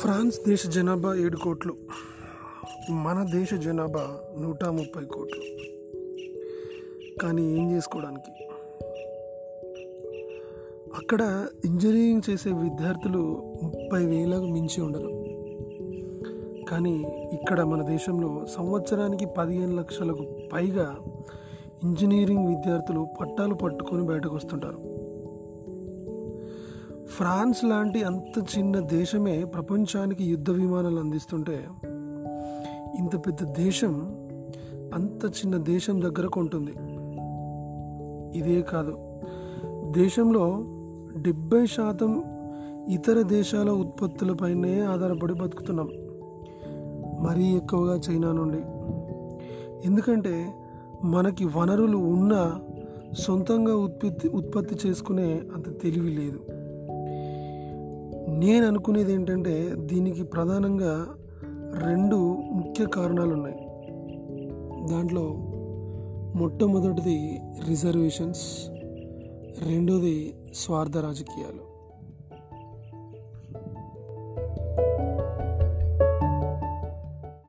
France దేశ జనాభా ఏడు కోట్లు. మన దేశ జనాభా నూట ముప్పై కోట్లు. కానీ ఏం చేసుకోవడానికి? అక్కడ ఇంజనీరింగ్ చేసే విద్యార్థులు ముప్పై వేలకు మించి ఉండరు. కానీ ఇక్కడ మన దేశంలో సంవత్సరానికి పదిహేను లక్షలకు పైగా ఇంజనీరింగ్ విద్యార్థులు పట్టాలు పట్టుకొని బయటకు వస్తుంటారు. ఫ్రాన్స్ లాంటి అంత చిన్న దేశమే ప్రపంచానికి యుద్ధ విమానాలు అందిస్తుంటే ఇంత పెద్ద దేశం అంత చిన్న దేశం దగ్గర కొంటుంది ఇదే కాదు దేశంలో డెబ్బై శాతం ఇతర దేశాల ఉత్పత్తులపైనే ఆధారపడి బతుకుతున్నాం. మరీ ఎక్కువగా చైనా నుండి. ఎందుకంటే మనకి వనరులు ఉన్నా సొంతంగా ఉత్పత్తి ఉత్పత్తి చేసుకునే అంత తెలివి లేదు. నేను అనుకునేది ఏంటంటే దీనికి ప్రధానంగా రెండు ముఖ్య కారణాలు ఉన్నాయి దాంట్లో మొట్టమొదటిది రిజర్వేషన్స్ రెండోది స్వార్థ రాజకీయాలు.